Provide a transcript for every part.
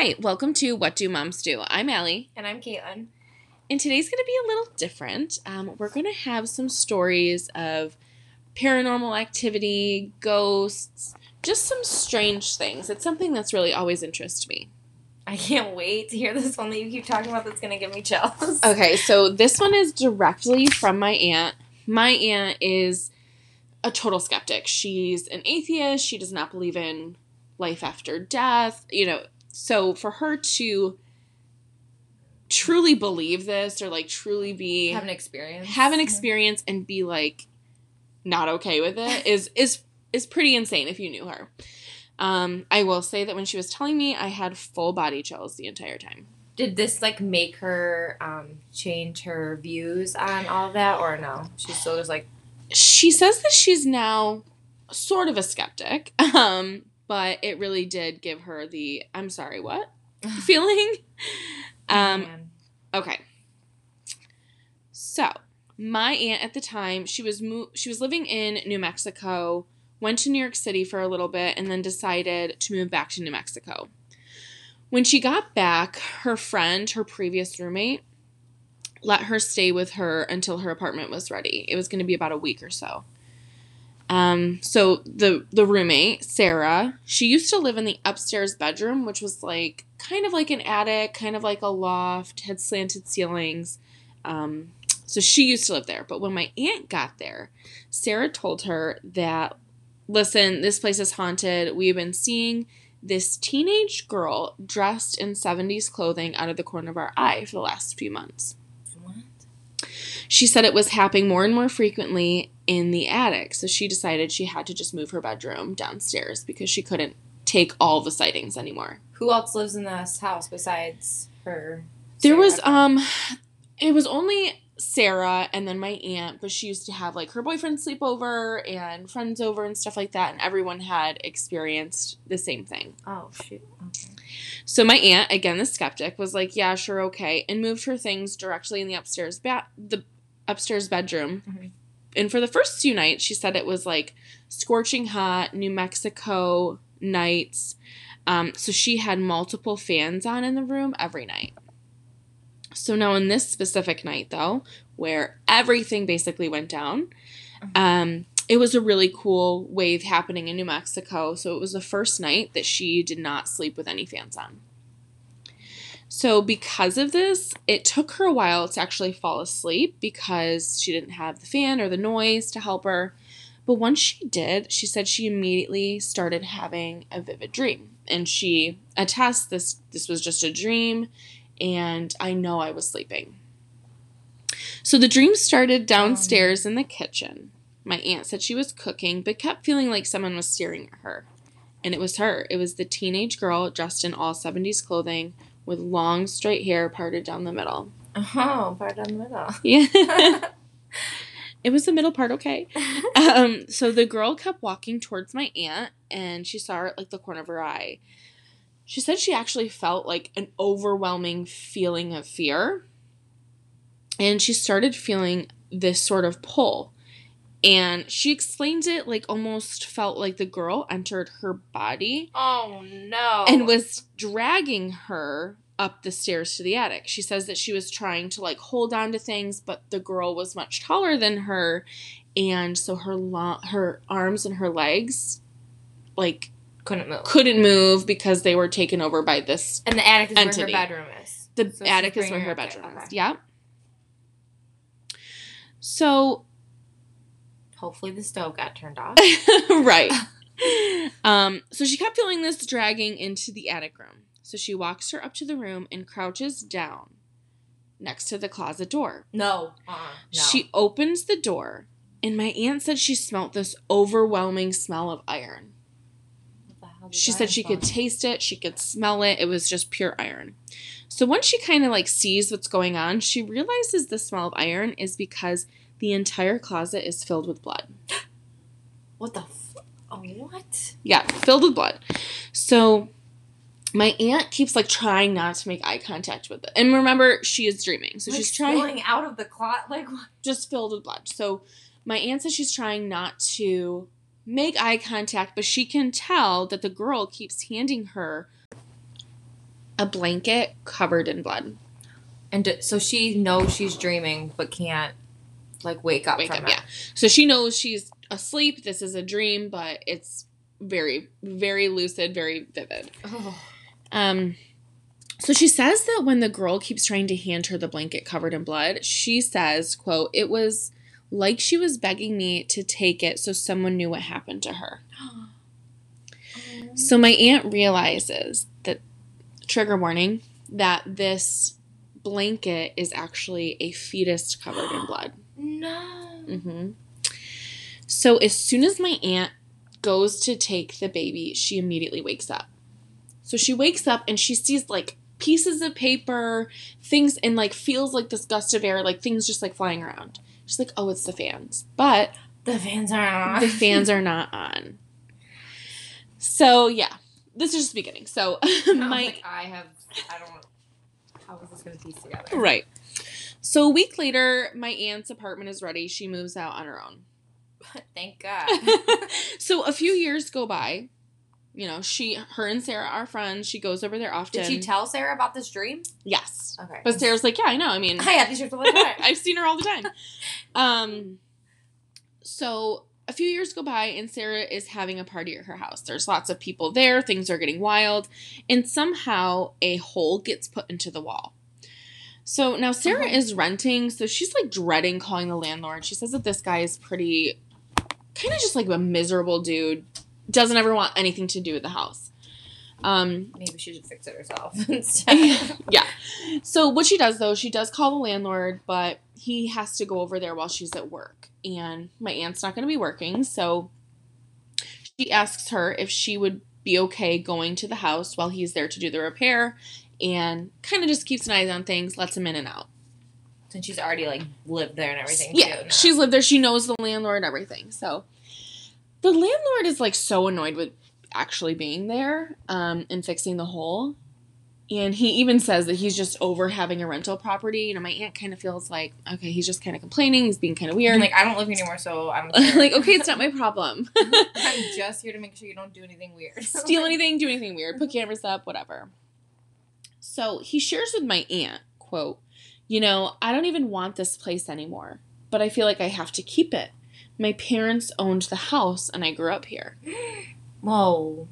Hi, welcome to What Do Moms Do? I'm Allie, And I'm Caitlin. and today's going to be a little different. Um, we're going to have some stories of paranormal activity, ghosts, just some strange things. It's something that's really always interested me. I can't wait to hear this one that you keep talking about that's going to give me chills. Okay, so this one is directly from my aunt. My aunt is a total skeptic. She's an atheist. She does not believe in life after death. You know, so for her to truly believe this or like truly be Have an experience. have an experience and be like not okay with it is is is pretty insane if you knew her. Um, I will say that when she was telling me, I had full body chills the entire time. Did this like make her um, change her views on all that or no? She's still just like, she says that she's now sort of a skeptic um but it really did give her the i'm sorry what feeling um man. okay so my aunt at the time she was mo- she was living in new mexico went to new york city for a little bit and then decided to move back to new mexico when she got back her friend her previous roommate let her stay with her until her apartment was ready. It was going to be about a week or so. Um, so the the roommate Sarah, she used to live in the upstairs bedroom, which was like kind of like an attic, kind of like a loft, had slanted ceilings. Um, so she used to live there. But when my aunt got there, Sarah told her that, listen, this place is haunted. We've been seeing this teenage girl dressed in 70s clothing out of the corner of our eye for the last few months. What? She said it was happening more and more frequently in the attic, so she decided she had to just move her bedroom downstairs because she couldn't take all the sightings anymore. Who else lives in this house besides her? There was um it was only Sarah and then my aunt, but she used to have like her boyfriend sleep over and friends over and stuff like that, and everyone had experienced the same thing. Oh, shoot. Okay. So my aunt, again the skeptic, was like, "Yeah, sure, okay," and moved her things directly in the upstairs ba- the upstairs bedroom. Mhm. And for the first few nights, she said it was like scorching hot New Mexico nights. Um, so she had multiple fans on in the room every night. So now in this specific night, though, where everything basically went down, um, it was a really cool wave happening in New Mexico. So it was the first night that she did not sleep with any fans on. So because of this, it took her a while to actually fall asleep because she didn't have the fan or the noise to help her. But once she did, she said she immediately started having a vivid dream. And she attests this this was just a dream and I know I was sleeping. So the dream started downstairs in the kitchen. My aunt said she was cooking, but kept feeling like someone was staring at her. And it was her. It was the teenage girl dressed in all 70s clothing with long straight hair parted down the middle. Oh, part down the middle. Yeah. it was the middle part, okay. Um, so the girl kept walking towards my aunt and she saw her at like the corner of her eye. She said she actually felt like an overwhelming feeling of fear. And she started feeling this sort of pull. And she explains it like almost felt like the girl entered her body oh, no. and was dragging her up the stairs to the attic. She says that she was trying to like hold on to things, but the girl was much taller than her, and so her lo- her arms and her legs like couldn't move. couldn't move because they were taken over by this. And the attic is Entity. where her bedroom is. The So attic is where her her up there, bedroom is. Yeah. So Hopefully the stove got turned off. right. Um, so she kept feeling this dragging into the attic room. So she walks her up to the room and crouches down next to the closet door. No. Uh-uh. No. She opens the door, and my aunt said she smelt this overwhelming smell of iron. What the hell did She said she could taste it, she could smell it. It was just pure iron. So once she kind of like sees what's going on, she realizes the smell of iron is because the entire closet is filled with blood. What the? F- oh, what? Yeah, filled with blood. So my aunt keeps like trying not to make eye contact with it. And remember, she is dreaming. So like she's trying spilling out of the clot. Like what? just filled with blood. So my aunt says she's trying not to make eye contact, but she can tell that the girl keeps handing her a blanket covered in blood. And so she knows she's dreaming, but can't like wake up Wake from up, it. yeah. So she knows she's asleep. This is a dream, but it's very, very lucid, very vivid. Oh. Um, so she says that when the girl keeps trying to hand her the blanket covered in blood, she says, "quote It was like she was begging me to take it so someone knew what happened to her." So my aunt realizes that trigger warning that this blanket is actually a fetus covered in blood. No. Mm-hmm. So as soon as my aunt goes to take the baby, she immediately wakes up. So she wakes up and she sees like pieces of paper, things, and like feels like this gust of air, like things just like flying around. She's like, oh, it's the fans. But The fans are on. the fans are not on. So yeah, this is just the beginning. So I'm my like, I have. I don't. How is this gonna piece together? right. So a week later, my aunt's apartment is ready. She moves out on her own. Thank God. so a few years go by. You know, she, her, and Sarah are friends. She goes over there often. Did she tell Sarah about this dream? Yes, Okay. but Sarah's like, yeah, I know. I mean, I had these dreams all the time. I've seen her all the time. Um, so a few years go by, and Sarah is having a party at her house. There's lots of people there. Things are getting wild, and somehow a hole gets put into the wall. So now Sarah Uh-huh. is renting, so she's like dreading calling the landlord. She says that this guy is pretty, kind of just like a miserable dude. Doesn't ever want anything to do with the house. Um, Maybe she should fix it herself instead. yeah. So what she does though, she does call the landlord, but he has to go over there while she's at work. And my aunt's not going to be working, so she asks her if she would be okay going to the house while he's there to do the repair and kind of just keeps an eye on things, lets him in and out. And she's already like lived there and everything. Yeah, too, she's lived there. She knows the landlord and everything. So the landlord is like so annoyed with actually being there um, and fixing the hole. And he even says that he's just over having a rental property. You know, my aunt kind of feels like, okay, he's just kind of complaining. He's being kind of weird. I'm like, I don't live here anymore, so I don't like, okay, it's not my problem. I'm just here to make sure you don't do anything weird. Steal anything, do anything weird, put cameras up, whatever. So he shares with my aunt, quote, you know, I don't even want this place anymore, but I feel like I have to keep it. My parents owned the house and I grew up here. Whoa.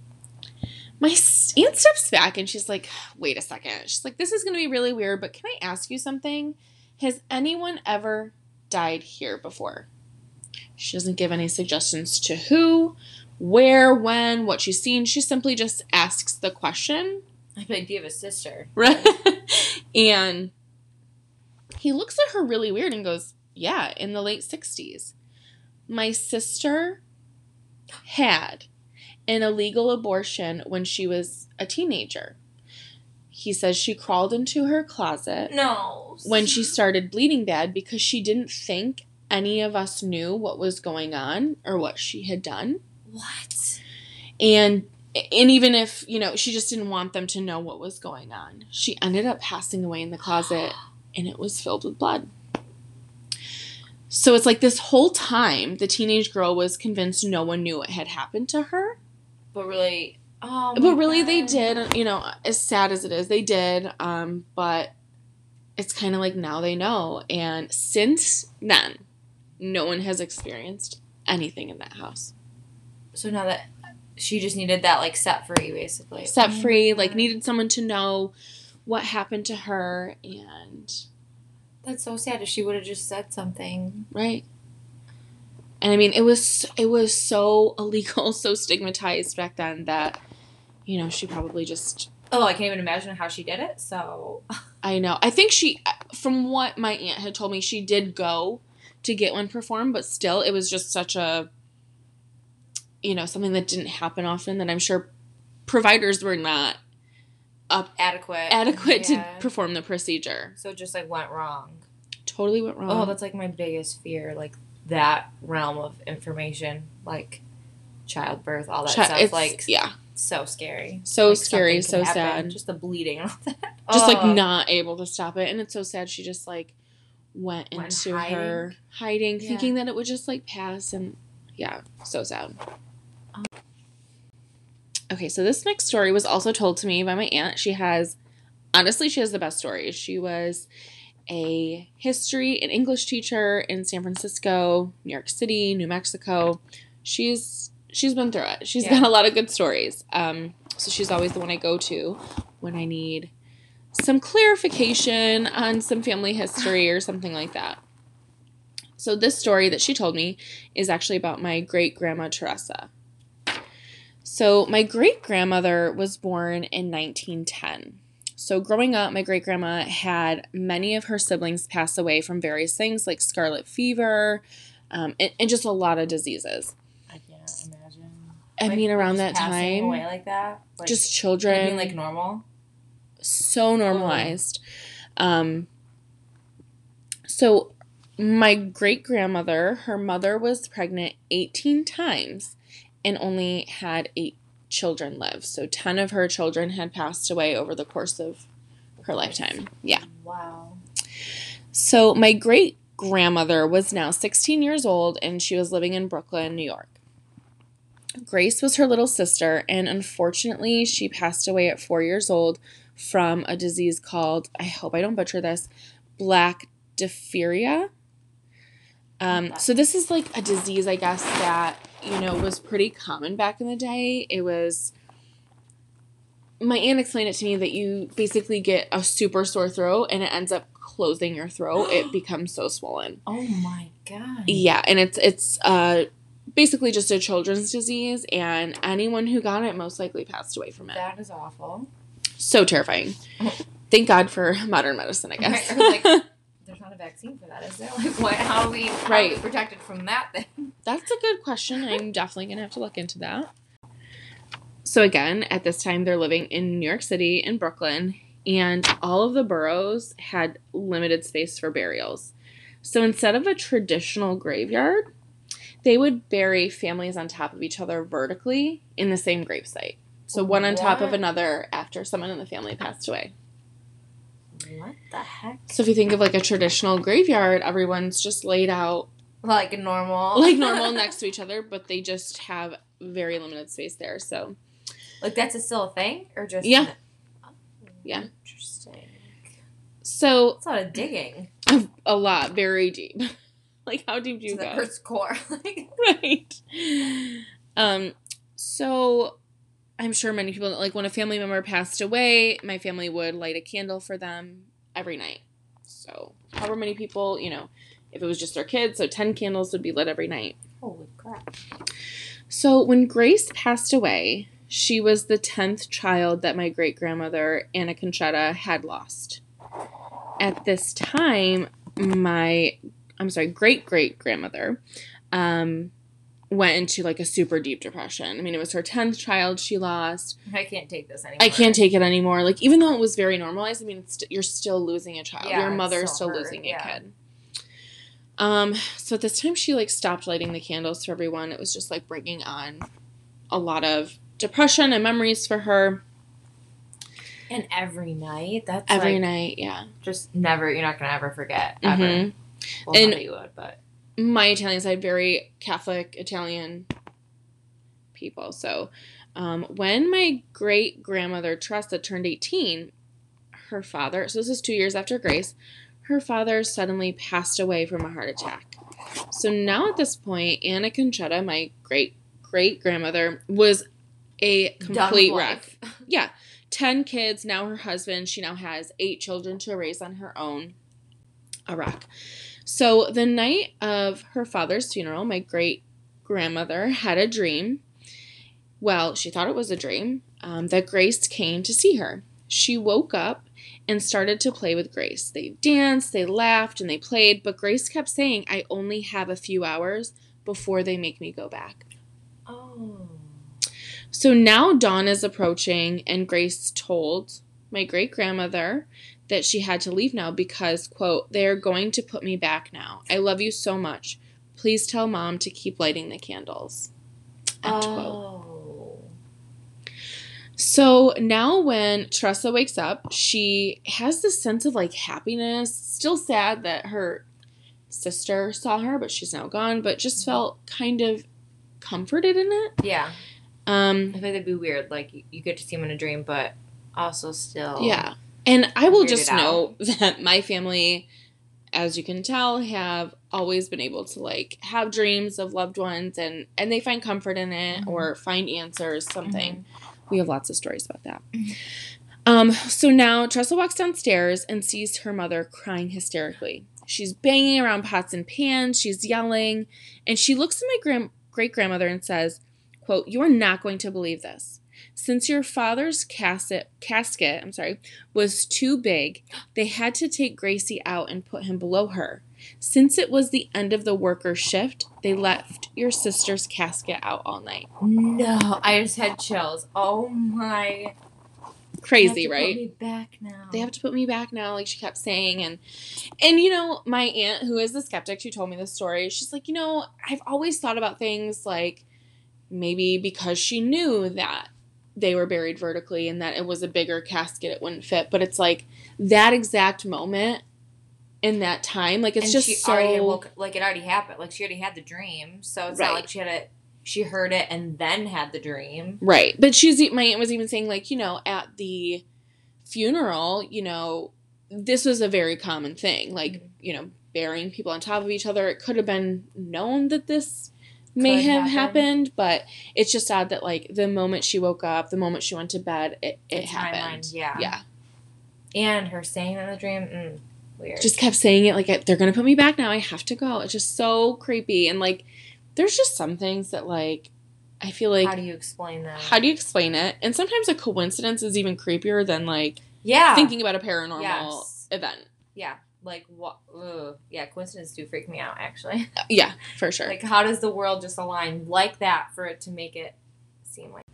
My aunt steps back and she's like, wait a second. She's like, this is going to be really weird, but can I ask you something? Has anyone ever died here before? She doesn't give any suggestions to who, where, when, what she's seen. She simply just asks the question. I'd like, do you have a sister? Right. and he looks at her really weird and goes, Yeah, in the late 60s. My sister had an illegal abortion when she was a teenager. He says she crawled into her closet No. when she started bleeding bad because she didn't think any of us knew what was going on or what she had done What? and and even if you know she just didn't want them to know what was going on. She ended up passing away in the closet and it was filled with blood. So it's like this whole time the teenage girl was convinced no one knew what had happened to her. But really, oh. but really they did you know as sad as it is they did um but it's kind of like now they know. And since then no one has experienced anything in that house. So now that she just needed that like set free, basically. set Oh free like needed someone to know what happened to her and That's so sad. If she would have just said something. right and i mean it was it was so illegal so stigmatized back then that you know she probably just Oh, I can't even imagine how she did it. So i know i think she from what my aunt had told me she did go to get one performed but still it was just such a you know something that didn't happen often that i'm sure providers were not up adequate. adequate Yeah. to perform the procedure So it just like went wrong. totally went wrong Oh, that's like my biggest fear. Like that realm of information, like childbirth, all that Chi- stuff. it's- Like yeah so scary. So Like, scary, so happen. sad. Just the bleeding and all that. just like Oh. not able to stop it and it's so sad she just like went Went into hiding. her hiding Yeah. thinking that it would just like pass and yeah so sad. Okay so this next story was also told to me by my aunt she has honestly, she has the best stories. She was a history and English teacher in San Francisco, New York City, New Mexico. She's she's been through it. She's Yeah. got a lot of good stories. Um, so she's always the one I go to when I need some clarification on some family history or something like that. So this story that she told me is actually about my great grandma Teresa. So my great grandmother was born in 1910. So growing up, my great grandma had many of her siblings pass away from various things like scarlet fever, um, and, and just a lot of diseases. I can't imagine. I Like, mean, around that time, away like that, like, just children, mean, like normal. so normalized. Um, so my great grandmother, her mother was pregnant 18 times and only had eight children live. So 10 of her children had passed away over the course of her lifetime. Yeah. Wow. So my great grandmother was now 16 years old and she was living in Brooklyn, New York. Grace was her little sister, and unfortunately, she passed away at four years old from a disease called, I hope I don't butcher this, black diphtheria. Um, so, this is like a disease, I guess, that, you know, was pretty common back in the day. It was my aunt explained it to me that you basically get a super sore throat and it ends up closing your throat. it becomes so swollen. Oh my god. Yeah, and it's it's uh basically just a children's disease and anyone who got it most likely passed away from it. That is awful. So terrifying. Thank God for modern medicine, I guess. Right, like- a vaccine for that, is there? Like, what? How are we, how are we Right. protected from that then? That's a good question. I'm definitely going to have to look into that. So, again, at this time, they're living in New York City in Brooklyn, and all of the boroughs had limited space for burials. So, instead of a traditional graveyard, they would bury families on top of each other vertically in the same gravesite. So, one on top of another after someone in the family passed away. What the heck? So, if you think of like a traditional graveyard, everyone's just laid out Like normal. like normal next to each other, but they just have very limited space there. So, Like that's a still a thing, or just Yeah. Oh, Yeah. Interesting. so That's a lot of digging a lot, very deep. like, how deep do to you the go? Earth's core. like, right. Um. So, I'm sure many people like when a family member passed away, my family would light a candle for them every night. So, however many people, you know, if it was just their kids, so ten candles would be lit every night. holy crap! So when Grace passed away, she was the 10th child that my great grandmother, Anna Concetta, had lost. At this time, my, I'm sorry, great great grandmother um, went into like a super deep depression. I mean, it was her 10th child she lost. I can't take this anymore. I can't take it anymore. Like, even though it was very normalized, I mean, it's st- you're still losing a child. Yeah, Your mother's still still losing a kid. Um, so at this time, she like stopped lighting the candles for everyone. It was just like bringing on a lot of depression and memories for her And every night, that's every like, night. Yeah. Just never. You're not gonna ever forget ever. Mhm. Well, And- you would, but My Italian side, very Catholic Italian people. So, um, when my great grandmother Teresa turned 18, her father, so this is two years after Grace, her father suddenly passed away from a heart attack. So now at this point, Anna Concetta, my great great grandmother, was a complete wreck. Yeah. 10 kids, now her husband. She now has eight children to raise on her own. A wreck. So the night of her father's funeral, my great grandmother had a dream. Well, she thought it was a dream um, that Grace came to see her. She woke up and started to play with Grace. They danced, they laughed, and they played, but Grace kept saying, I only have a few hours before they make me go back. Oh. So now dawn is approaching, and Grace told my great grandmother that she had to leave now because, quote, they are going to put me back now. I love you so much. Please tell mom to keep lighting the candles. End quote. Oh. So now when Tressa wakes up, she has this sense of like happiness, still sad that her sister saw her, but she's now gone, but just felt kind of comforted in it. Yeah. Um I think that'd be weird. Like you, you get to see him in a dream, but also still. Yeah. And I will just know that my family, as you can tell, have always been able to like have dreams of loved ones and and they find comfort in it Mhm. or find answers, something. Mm-hmm. We have lots of stories about that. Mhm. Um, so now Tressa walks downstairs and sees her mother crying hysterically. She's banging around pots and pans, she's yelling, and she looks at my grand great grandmother and says, quote, You are not going to believe this. Since your father's casket casket, I'm sorry, was too big, they had to take Gracie out and put him below her. Since it was the end of the worker shift, they left your sister's casket out all night. No, I just had chills. Oh my. Crazy, Have to right? Put me back now. they have to put me back now like she kept saying and and you know my aunt who is the skeptic she told me this story she's like you know i've always thought about things like maybe because she knew that they were buried vertically and that it was a bigger casket it wouldn't fit but it's like that exact moment in that time like it's and just she so already woke, like it already happened. Like she already had the dream, so it's Right. not like she had it. She heard it and then had the dream. Right. But she's my aunt was even saying like, you know, at the funeral, you know, this was a very common thing. Like, Mhm. you know, burying people on top of each other. It could have been known that this may have happen. happened, but it's just sad that like the moment she woke up, the moment she went to bed, it, The happened. timeline, yeah. Yeah. And her saying that in the dream, mm, weird. Just kept saying it like they're gonna put me back now. I have to go. It's just so creepy. And like there's just some things that like I feel like how do you explain that? how do you explain it? And sometimes a coincidence is even creepier than like yeah. thinking about a paranormal Yes. event. yeah. Like what? Ugh. Yeah, coincidences do freak me out. Actually, Yeah, for sure. like how does the world just align like that for it to make it seem like?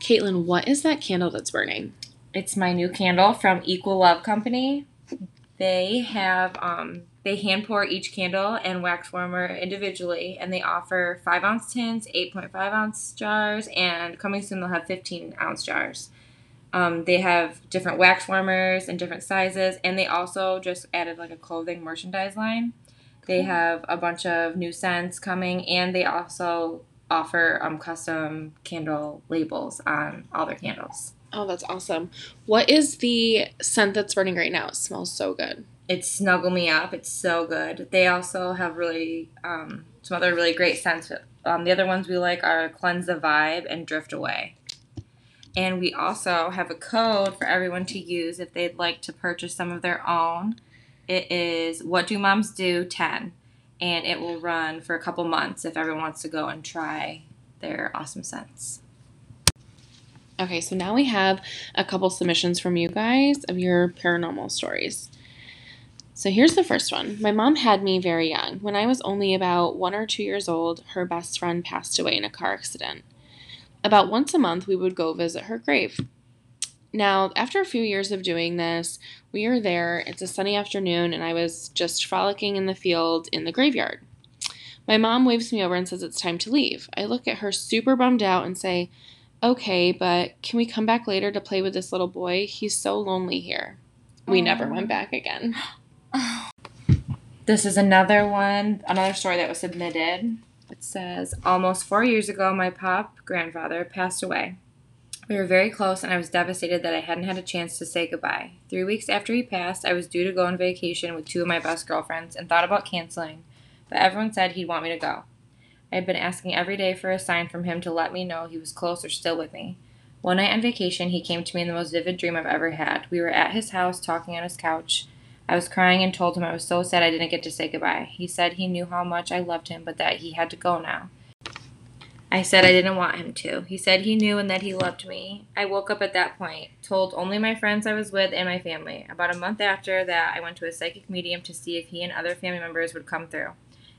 Caitlin, what is that candle that's burning? It's my new candle from Equal Love Company. They have um they hand pour each candle and wax warmer individually, and they offer five ounce tins, eight point five ounce jars, and coming soon they'll have fifteen ounce jars. Um, they have different wax warmers and different sizes, and they also just added like a clothing merchandise line. They Cool. have a bunch of new scents coming, and they also offer um, custom candle labels on all their candles. Oh, that's awesome. What is the scent that's burning right now? It smells so good. It's Snuggle Me Up. It's so good. They also have really um, some other really great scents. Um, the other ones we like are Cleanse the Vibe and Drift Away. And we also have a code for everyone to use if they'd like to purchase some of their own. It is What Do Moms Do 10. And it will run for a couple months if everyone wants to go and try their awesome scents. Okay, so now we have a couple submissions from you guys of your paranormal stories. So here's the first one. My mom had me very young. When I was only about one or two years old, her best friend passed away in a car accident. About once a month, we would go visit her grave. Now, after a few years of doing this, we are there. It's a sunny afternoon, and I was just frolicking in the field in the graveyard. My mom waves me over and says it's time to leave. I look at her super bummed out and say, Okay, but can we come back later to play with this little boy? He's so lonely here. We never went back again. This is another one, another story that was submitted. It says, Almost four years ago, my pop grandfather passed away. We were very close, and I was devastated that I hadn't had a chance to say goodbye. Three weeks after he passed, I was due to go on vacation with two of my best girlfriends and thought about canceling, but everyone said he'd want me to go. I had been asking every day for a sign from him to let me know he was close or still with me. One night on vacation, he came to me in the most vivid dream I've ever had. We were at his house talking on his couch. I was crying and told him I was so sad I didn't get to say goodbye. He said he knew how much I loved him, but that he had to go now. I said I didn't want him to. He said he knew and that he loved me. I woke up at that point, told only my friends I was with and my family. About a month after that, I went to a psychic medium to see if he and other family members would come through.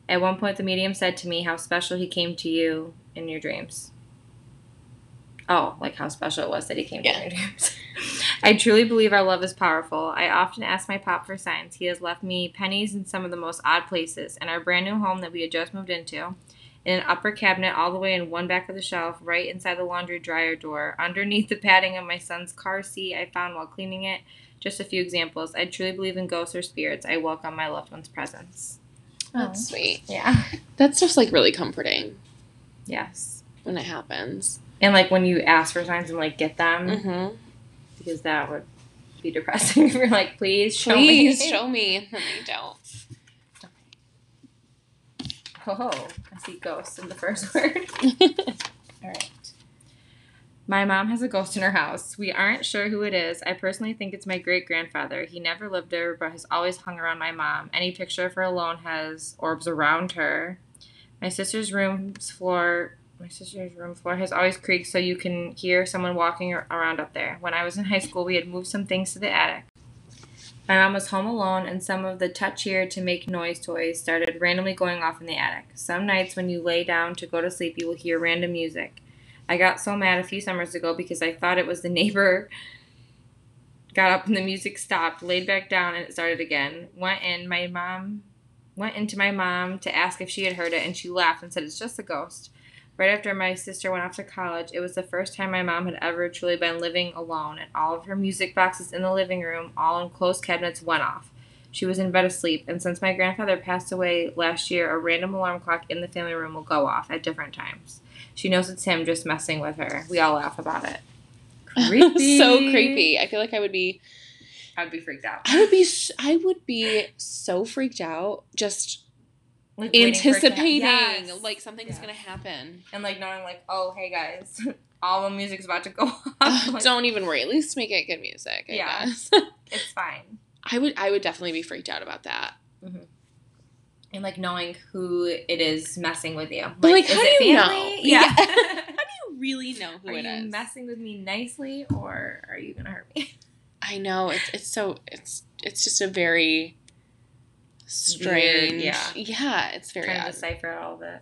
At one point, the medium said to me how special he came to you in your dreams. Oh, like how special it was that he came Yeah. to your dreams. I truly believe our love is powerful. I often ask my pop for signs. He has left me pennies in some of the most odd places. In our brand new home that we had just moved into, in an upper cabinet all the way in one back of the shelf, right inside the laundry dryer door, underneath the padding of my son's car seat I found while cleaning it. Just a few examples. I truly believe in ghosts or spirits. I welcome my loved one's presence. That's sweet. Yeah. That's just like really comforting Yes. when it happens. And like when you ask for signs and like get them, Mm-hmm. Because that would be depressing. You're like, please show me. Please me. show me. And they don't. Oh, I see ghosts in the first word. All right. My mom has a ghost in her house. We aren't sure who it is. I personally think it's my great grandfather. He never lived there, but has always hung around my mom. Any picture of her alone has orbs around her. My sister's room's floor, my sister's room floor has always creaked, so you can hear someone walking around up there. When I was in high school, we had moved some things to the attic. My mom was home alone, and some of the touchier to make noise toys started randomly going off in the attic. Some nights, when you lay down to go to sleep, you will hear random music. I got so mad a few summers ago because I thought it was the neighbor. Got up and the music stopped, laid back down, and it started again. Went in, my mom went into my mom to ask if she had heard it, and she laughed and said it's just a ghost. Right after my sister went off to college, it was the first time my mom had ever truly been living alone, and all of her music boxes in the living room, all in closed cabinets, went off. She was in bed asleep, and since my grandfather passed away last year, a random alarm clock in the family room will go off at different times. She knows it's him just messing with her. We all laugh about it. Creepy. so creepy. I feel like I would be. I'd be freaked out. I would be. I would be so freaked out just Like, waiting for it to ha- anticipating Yes. like something's gonna happen. and like knowing like, oh hey guys, all the music's about to go off. Like, don't even worry. At least make it good music. I Yeah. guess. it's fine. I would. I would definitely be freaked out about that. Mm-hmm. And like knowing who it is messing with you. But, like, how do you know? Yeah. Yeah. How do you really know who are it you is? messing with me nicely or are you gonna hurt me? I know it's it's so it's it's just a very strange. yeah. yeah, it's very Trying to decipher all of it.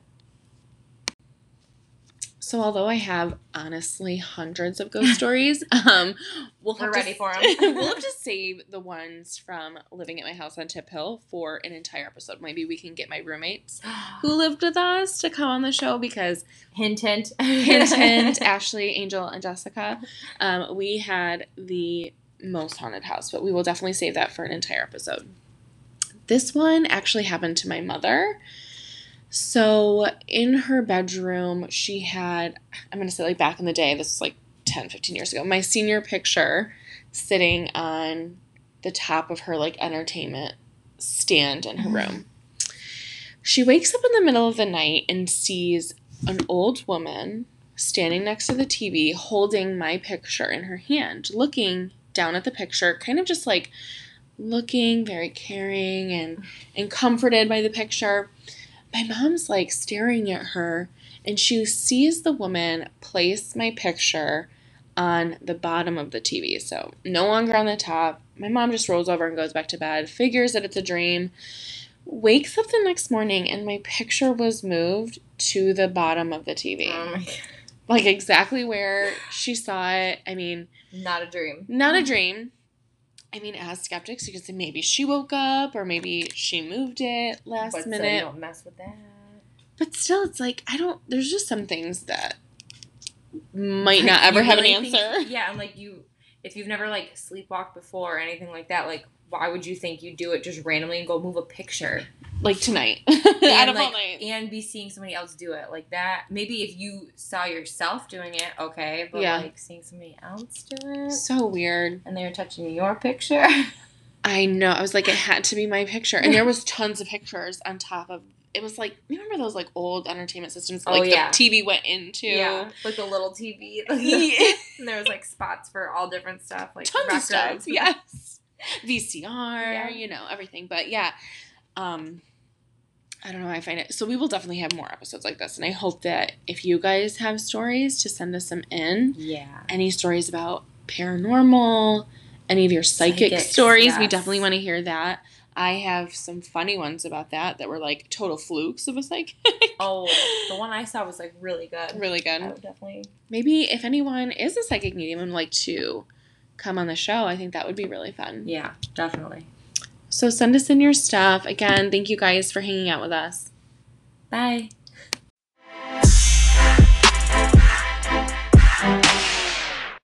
So although I have honestly hundreds of ghost stories, um, we'll have We're to, ready for 'em. we'll have to save the ones from living at my house on Tip Hill for an entire episode. Maybe we can get my roommates who lived with us to come on the show because hint hint. hint hint, Ashley, Angel, and Jessica, um, we had the most haunted house, but we will definitely save that for an entire episode. This one actually happened to my mother. So in her bedroom, she had, I'm going to say like back in the day, this was like 10, 15 years ago, my senior picture sitting on the top of her like entertainment stand in her mm-hmm. room. She wakes up in the middle of the night and sees an old woman standing next to the TV holding my picture in her hand, looking down at the picture, kind of just like looking very caring and and comforted by the picture. My mom's like staring at her and she sees the woman place my picture on the bottom of the TV. So, no longer on the top. My mom just rolls over and goes back to bed, figures that it's a dream, wakes up the next morning and my picture was moved to the bottom of the TV. Oh my god. like exactly where she saw it. I mean, Not a dream. not a dream. I mean, as skeptics, you could say maybe she woke up or maybe she moved it last But so you don't mess with that. But still, it's like I don't. There's just some things that might not ever You have really an think- answer. yeah, and like you, if you've never like sleepwalked before or anything like that, like why would you think you'd do it just randomly and go move a picture Like tonight, out and of all night. and be seeing somebody else do it like that? Maybe if you saw yourself doing it, okay, but Yeah. like seeing somebody else do it So weird. and they were touching your picture. I know. I was like, it had to be my picture, and there was tons of pictures on top of. It was like you remember those like old entertainment systems, that, Oh, like yeah. the TV went into. yeah, like the little TV. Yeah. and there was like spots for all different stuff, like tons records. of stuff. Yes, VCR, Yeah. you know everything. But yeah, um, I don't know. I find it so. We will definitely have more episodes like this, and I hope that if you guys have stories, to send us them in. Yeah. Any stories about paranormal, any of your psychic stories, we definitely want to hear that. I have some funny ones about that that were like total flukes of a psychic. Oh, the one I saw was like really good. really I good. would definitely. Maybe if anyone is a psychic medium and would like to come on the show, I think that would be really fun. Yeah, definitely. So send us in your stuff. Again, thank you guys for hanging out with us. Bye.